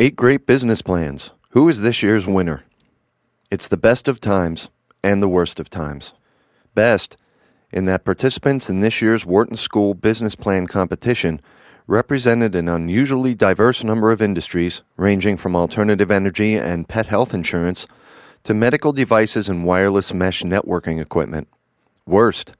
Eight great business plans. Who is this year's winner? It's the best of times and the worst of times. Best, in that participants in this year's Wharton School Business Plan competition represented an unusually diverse number of industries, ranging from alternative energy and pet health insurance to medical devices and wireless mesh networking equipment. Worst,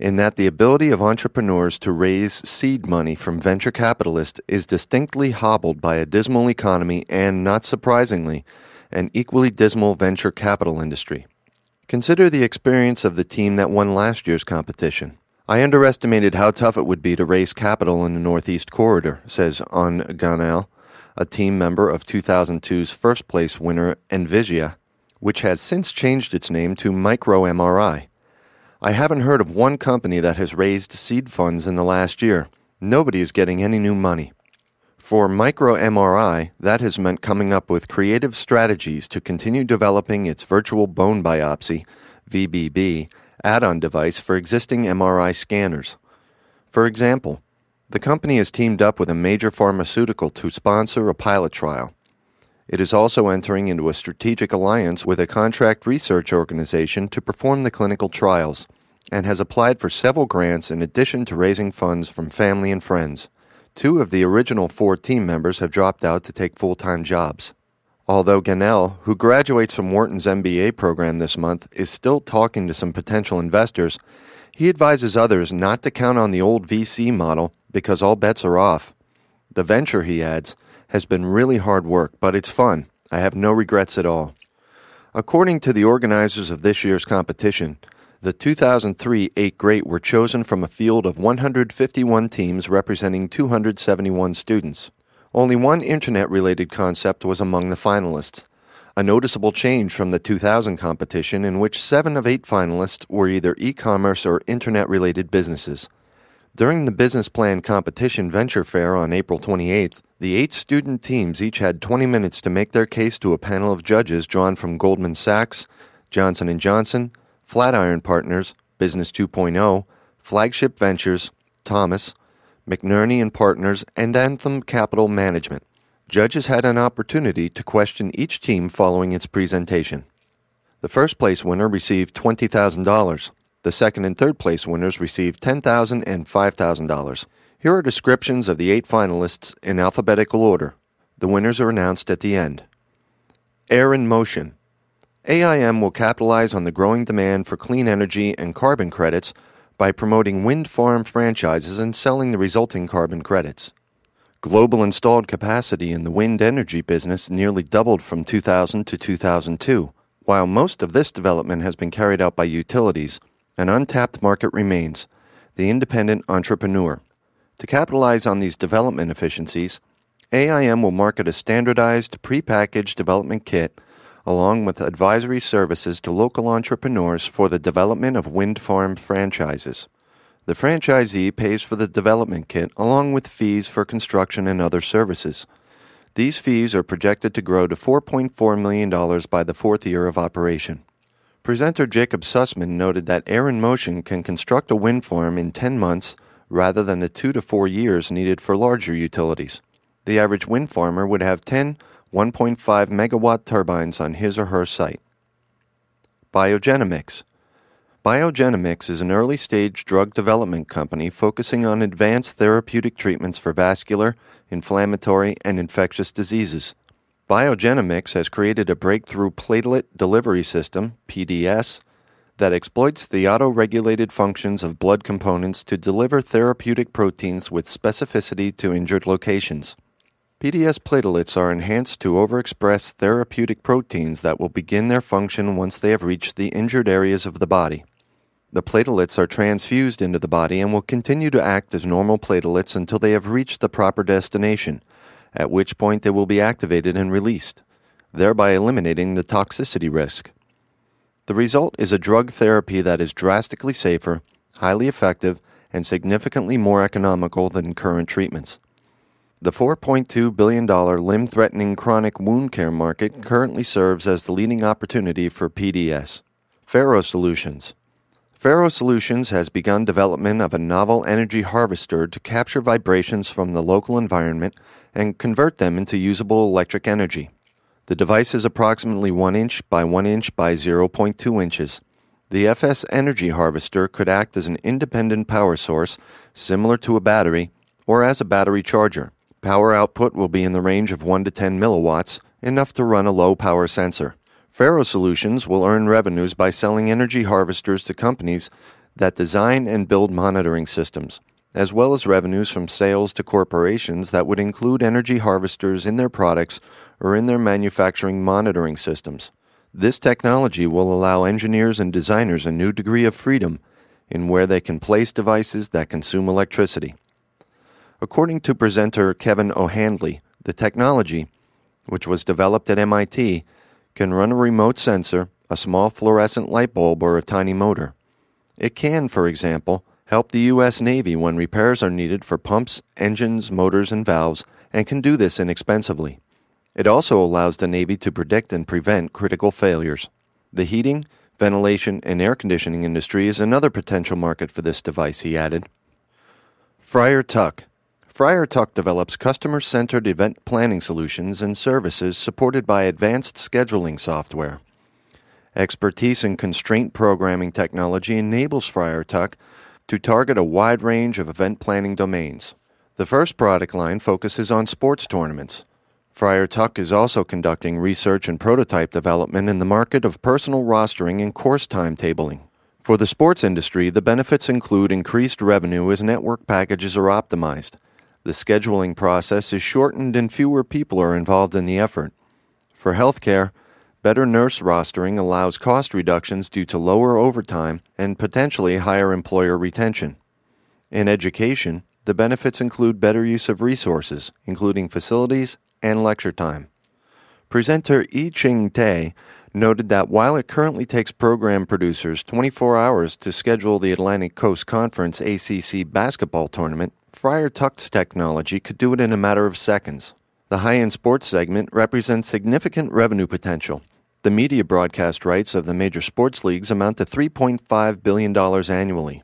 in that the ability of entrepreneurs to raise seed money from venture capitalists is distinctly hobbled by a dismal economy and, not surprisingly, an equally dismal venture capital industry. Consider the experience of the team that won last year's competition. I underestimated how tough it would be to raise capital in the Northeast Corridor, says An Ganel, a team member of 2002's first place winner Envisia, which has since changed its name to Micro MRI. I haven't heard of one company that has raised seed funds in the last year. Nobody is getting any new money. For micro MRI, that has meant coming up with creative strategies to continue developing its virtual bone biopsy, VBB, add on device for existing MRI scanners. For example, the company has teamed up with a major pharmaceutical to sponsor a pilot trial. It is also entering into a strategic alliance with a contract research organization to perform the clinical trials and has applied for several grants in addition to raising funds from family and friends. Two of the original four team members have dropped out to take full time jobs. Although Ganel, who graduates from Wharton's MBA program this month, is still talking to some potential investors, he advises others not to count on the old VC model because all bets are off. The venture, he adds, has been really hard work, but it's fun. I have no regrets at all. According to the organizers of this year's competition, the 2003 Eight Great were chosen from a field of 151 teams representing 271 students. Only one internet related concept was among the finalists, a noticeable change from the 2000 competition in which seven of eight finalists were either e commerce or internet related businesses. During the business plan competition venture fair on April 28th, the eight student teams each had 20 minutes to make their case to a panel of judges drawn from Goldman Sachs, Johnson & Johnson, Flatiron Partners, Business 2.0, Flagship Ventures, Thomas, McNerney and Partners, and Anthem Capital Management. Judges had an opportunity to question each team following its presentation. The first place winner received $20,000. The second and third place winners received $10,000 and $5,000. Here are descriptions of the eight finalists in alphabetical order. The winners are announced at the end. Air in Motion. AIM will capitalize on the growing demand for clean energy and carbon credits by promoting wind farm franchises and selling the resulting carbon credits. Global installed capacity in the wind energy business nearly doubled from 2000 to 2002. While most of this development has been carried out by utilities, an untapped market remains the independent entrepreneur. To capitalize on these development efficiencies, AIM will market a standardized prepackaged development kit along with advisory services to local entrepreneurs for the development of wind farm franchises. The franchisee pays for the development kit along with fees for construction and other services. These fees are projected to grow to $4.4 million by the fourth year of operation. Presenter Jacob Sussman noted that Air in Motion can construct a wind farm in 10 months rather than the two to four years needed for larger utilities. The average wind farmer would have 10 1.5 megawatt turbines on his or her site. Biogenomics. Biogenomics is an early stage drug development company focusing on advanced therapeutic treatments for vascular, inflammatory, and infectious diseases. Biogenomics has created a breakthrough platelet delivery system, PDS, that exploits the auto-regulated functions of blood components to deliver therapeutic proteins with specificity to injured locations. PDS platelets are enhanced to overexpress therapeutic proteins that will begin their function once they have reached the injured areas of the body. The platelets are transfused into the body and will continue to act as normal platelets until they have reached the proper destination, at which point they will be activated and released, thereby eliminating the toxicity risk. The result is a drug therapy that is drastically safer, highly effective, and significantly more economical than current treatments. The $4.2 billion limb threatening chronic wound care market currently serves as the leading opportunity for PDS. Ferro Solutions. Ferro Solutions has begun development of a novel energy harvester to capture vibrations from the local environment and convert them into usable electric energy. The device is approximately 1 inch by 1 inch by 0.2 inches. The FS Energy Harvester could act as an independent power source, similar to a battery, or as a battery charger. Power output will be in the range of 1 to 10 milliwatts, enough to run a low power sensor. Ferro Solutions will earn revenues by selling energy harvesters to companies that design and build monitoring systems, as well as revenues from sales to corporations that would include energy harvesters in their products or in their manufacturing monitoring systems. This technology will allow engineers and designers a new degree of freedom in where they can place devices that consume electricity. According to presenter Kevin O'Handley, the technology, which was developed at MIT, can run a remote sensor, a small fluorescent light bulb, or a tiny motor. It can, for example, help the U.S. Navy when repairs are needed for pumps, engines, motors, and valves, and can do this inexpensively. It also allows the Navy to predict and prevent critical failures. The heating, ventilation, and air conditioning industry is another potential market for this device, he added. Friar Tuck Friar Tuck develops customer centered event planning solutions and services supported by advanced scheduling software. Expertise in constraint programming technology enables Friar Tuck to target a wide range of event planning domains. The first product line focuses on sports tournaments. Friar Tuck is also conducting research and prototype development in the market of personal rostering and course timetabling. For the sports industry, the benefits include increased revenue as network packages are optimized the scheduling process is shortened and fewer people are involved in the effort. For healthcare, better nurse rostering allows cost reductions due to lower overtime and potentially higher employer retention. In education, the benefits include better use of resources, including facilities and lecture time. Presenter Yi Ching Tae noted that while it currently takes program producers 24 hours to schedule the Atlantic Coast Conference ACC basketball tournament, Friar Tuck's technology could do it in a matter of seconds. The high end sports segment represents significant revenue potential. The media broadcast rights of the major sports leagues amount to $3.5 billion annually.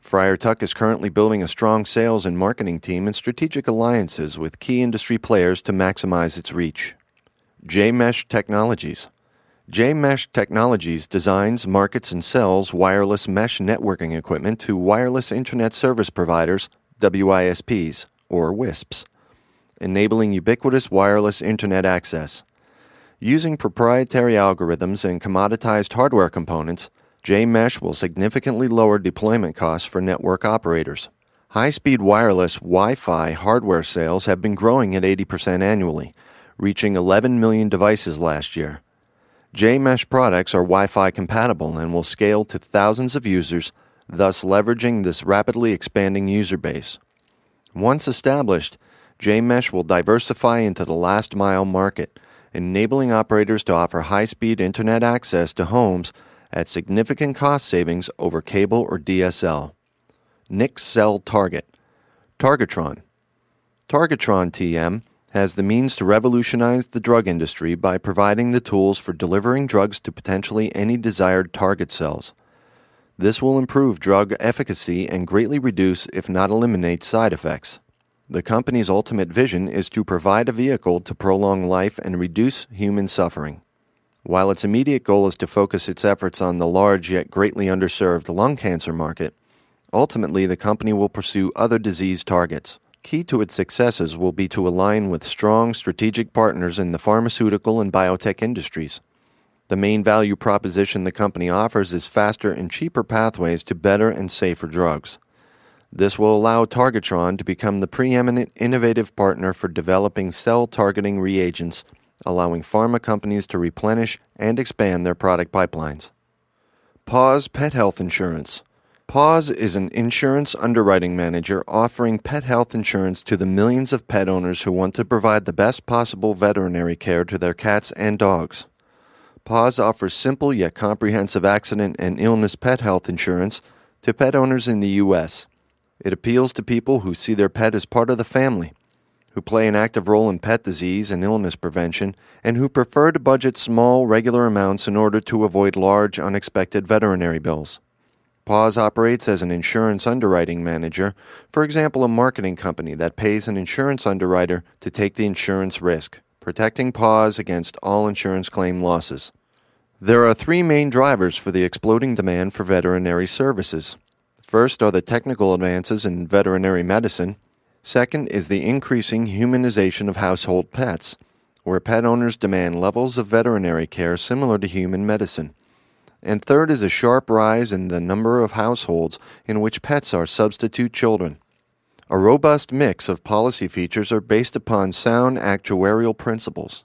Friar Tuck is currently building a strong sales and marketing team and strategic alliances with key industry players to maximize its reach. J Mesh Technologies. J Mesh Technologies designs, markets, and sells wireless mesh networking equipment to wireless internet service providers WISPs, or WISPs, enabling ubiquitous wireless Internet access. Using proprietary algorithms and commoditized hardware components, JMesh will significantly lower deployment costs for network operators. High speed wireless Wi Fi hardware sales have been growing at 80% annually, reaching 11 million devices last year. JMesh products are Wi Fi compatible and will scale to thousands of users thus leveraging this rapidly expanding user base. Once established, JMesh will diversify into the last mile market, enabling operators to offer high speed internet access to homes at significant cost savings over cable or DSL. Nick Cell Target Targetron Targetron TM has the means to revolutionize the drug industry by providing the tools for delivering drugs to potentially any desired target cells. This will improve drug efficacy and greatly reduce, if not eliminate, side effects. The company's ultimate vision is to provide a vehicle to prolong life and reduce human suffering. While its immediate goal is to focus its efforts on the large yet greatly underserved lung cancer market, ultimately the company will pursue other disease targets. Key to its successes will be to align with strong strategic partners in the pharmaceutical and biotech industries. The main value proposition the company offers is faster and cheaper pathways to better and safer drugs. This will allow Targetron to become the preeminent innovative partner for developing cell targeting reagents, allowing pharma companies to replenish and expand their product pipelines. Paws Pet Health Insurance. Paws is an insurance underwriting manager offering pet health insurance to the millions of pet owners who want to provide the best possible veterinary care to their cats and dogs. Paws offers simple yet comprehensive accident and illness pet health insurance to pet owners in the U.S. It appeals to people who see their pet as part of the family, who play an active role in pet disease and illness prevention, and who prefer to budget small, regular amounts in order to avoid large, unexpected veterinary bills. Paws operates as an insurance underwriting manager, for example, a marketing company that pays an insurance underwriter to take the insurance risk, protecting Paws against all insurance claim losses. There are three main drivers for the exploding demand for veterinary services. First are the technical advances in veterinary medicine. Second is the increasing humanization of household pets, where pet owners demand levels of veterinary care similar to human medicine and third is a sharp rise in the number of households in which pets are substitute children. A robust mix of policy features are based upon sound actuarial principles.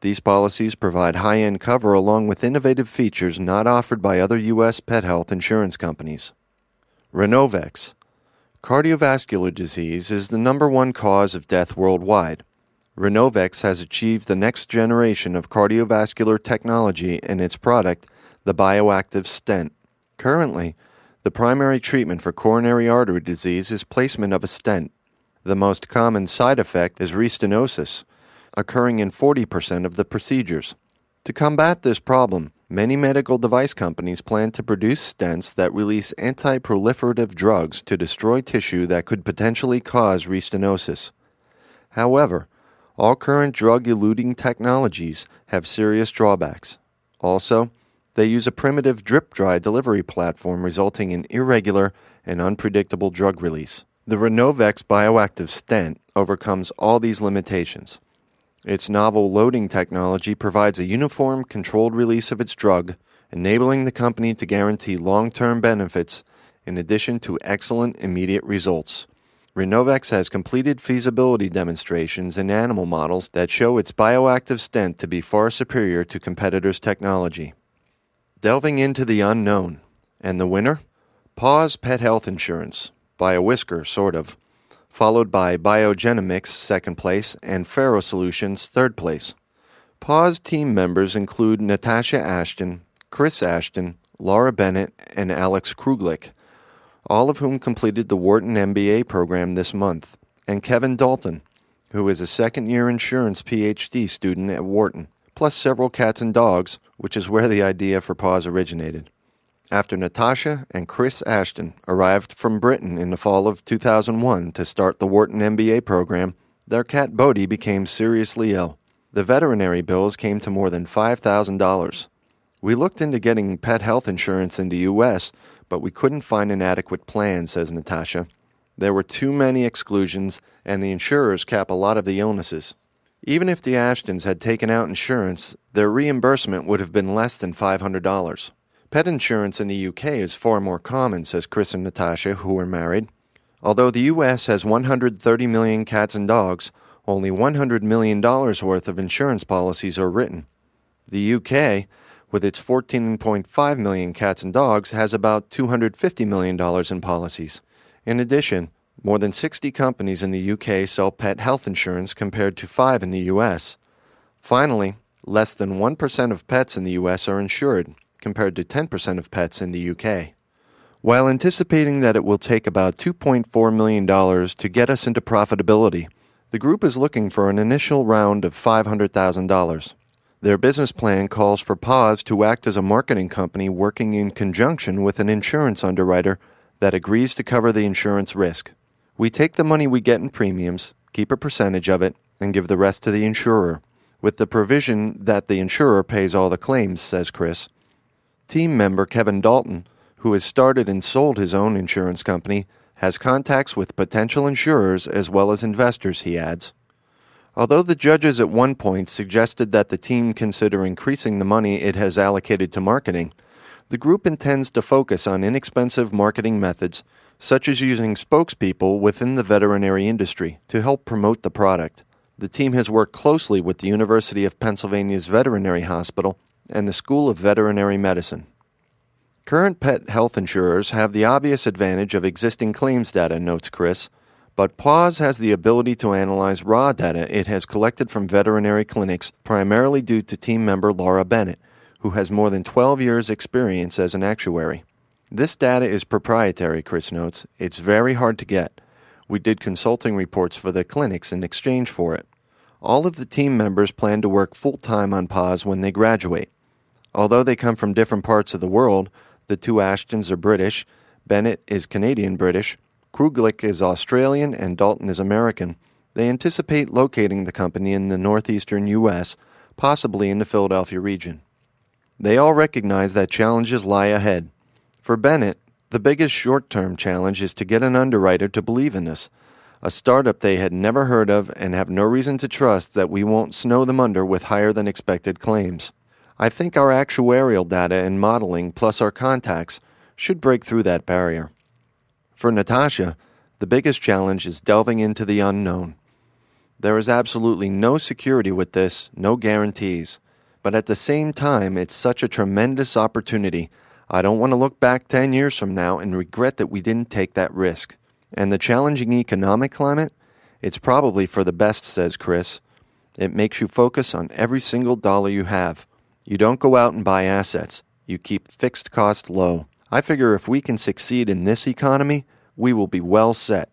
These policies provide high end cover along with innovative features not offered by other U.S. pet health insurance companies. Renovex. Cardiovascular disease is the number one cause of death worldwide. Renovex has achieved the next generation of cardiovascular technology in its product the bioactive stent. Currently, the primary treatment for coronary artery disease is placement of a stent. The most common side effect is restenosis, occurring in 40% of the procedures. To combat this problem, many medical device companies plan to produce stents that release anti proliferative drugs to destroy tissue that could potentially cause restenosis. However, all current drug eluting technologies have serious drawbacks. Also, they use a primitive drip dry delivery platform, resulting in irregular and unpredictable drug release. The Renovex bioactive stent overcomes all these limitations. Its novel loading technology provides a uniform, controlled release of its drug, enabling the company to guarantee long term benefits in addition to excellent immediate results. Renovex has completed feasibility demonstrations in animal models that show its bioactive stent to be far superior to competitors' technology. Delving into the unknown. And the winner? Paws Pet Health Insurance, by a whisker, sort of, followed by Biogenomics, second place, and Ferro Solutions, third place. Paws team members include Natasha Ashton, Chris Ashton, Laura Bennett, and Alex Kruglich, all of whom completed the Wharton MBA program this month, and Kevin Dalton, who is a second year insurance PhD student at Wharton plus several cats and dogs, which is where the idea for Paws originated. After Natasha and Chris Ashton arrived from Britain in the fall of 2001 to start the Wharton MBA program, their cat Bodie became seriously ill. The veterinary bills came to more than $5,000. We looked into getting pet health insurance in the U.S., but we couldn't find an adequate plan, says Natasha. There were too many exclusions, and the insurers cap a lot of the illnesses. Even if the Ashtons had taken out insurance, their reimbursement would have been less than $500. Pet insurance in the UK is far more common, says Chris and Natasha, who are married. Although the US has 130 million cats and dogs, only $100 million worth of insurance policies are written. The UK, with its 14.5 million cats and dogs, has about $250 million in policies. In addition, more than 60 companies in the UK sell pet health insurance compared to 5 in the US. Finally, less than 1% of pets in the US are insured, compared to 10% of pets in the UK. While anticipating that it will take about $2.4 million to get us into profitability, the group is looking for an initial round of $500,000. Their business plan calls for Paws to act as a marketing company working in conjunction with an insurance underwriter that agrees to cover the insurance risk. We take the money we get in premiums, keep a percentage of it, and give the rest to the insurer, with the provision that the insurer pays all the claims, says Chris. Team member Kevin Dalton, who has started and sold his own insurance company, has contacts with potential insurers as well as investors, he adds. Although the judges at one point suggested that the team consider increasing the money it has allocated to marketing, the group intends to focus on inexpensive marketing methods such as using spokespeople within the veterinary industry to help promote the product. The team has worked closely with the University of Pennsylvania's Veterinary Hospital and the School of Veterinary Medicine. Current pet health insurers have the obvious advantage of existing claims data, notes Chris, but PAWS has the ability to analyze raw data it has collected from veterinary clinics primarily due to team member Laura Bennett, who has more than 12 years' experience as an actuary. This data is proprietary, Chris notes. It's very hard to get. We did consulting reports for the clinics in exchange for it. All of the team members plan to work full time on Paws when they graduate. Although they come from different parts of the world, the two Ashtons are British, Bennett is Canadian British, Kruglik is Australian, and Dalton is American. They anticipate locating the company in the northeastern U.S., possibly in the Philadelphia region. They all recognize that challenges lie ahead. For Bennett, the biggest short term challenge is to get an underwriter to believe in us, a startup they had never heard of and have no reason to trust that we won't snow them under with higher than expected claims. I think our actuarial data and modeling, plus our contacts, should break through that barrier. For Natasha, the biggest challenge is delving into the unknown. There is absolutely no security with this, no guarantees. But at the same time, it's such a tremendous opportunity. I don't want to look back 10 years from now and regret that we didn't take that risk. And the challenging economic climate? It's probably for the best, says Chris. It makes you focus on every single dollar you have. You don't go out and buy assets, you keep fixed costs low. I figure if we can succeed in this economy, we will be well set.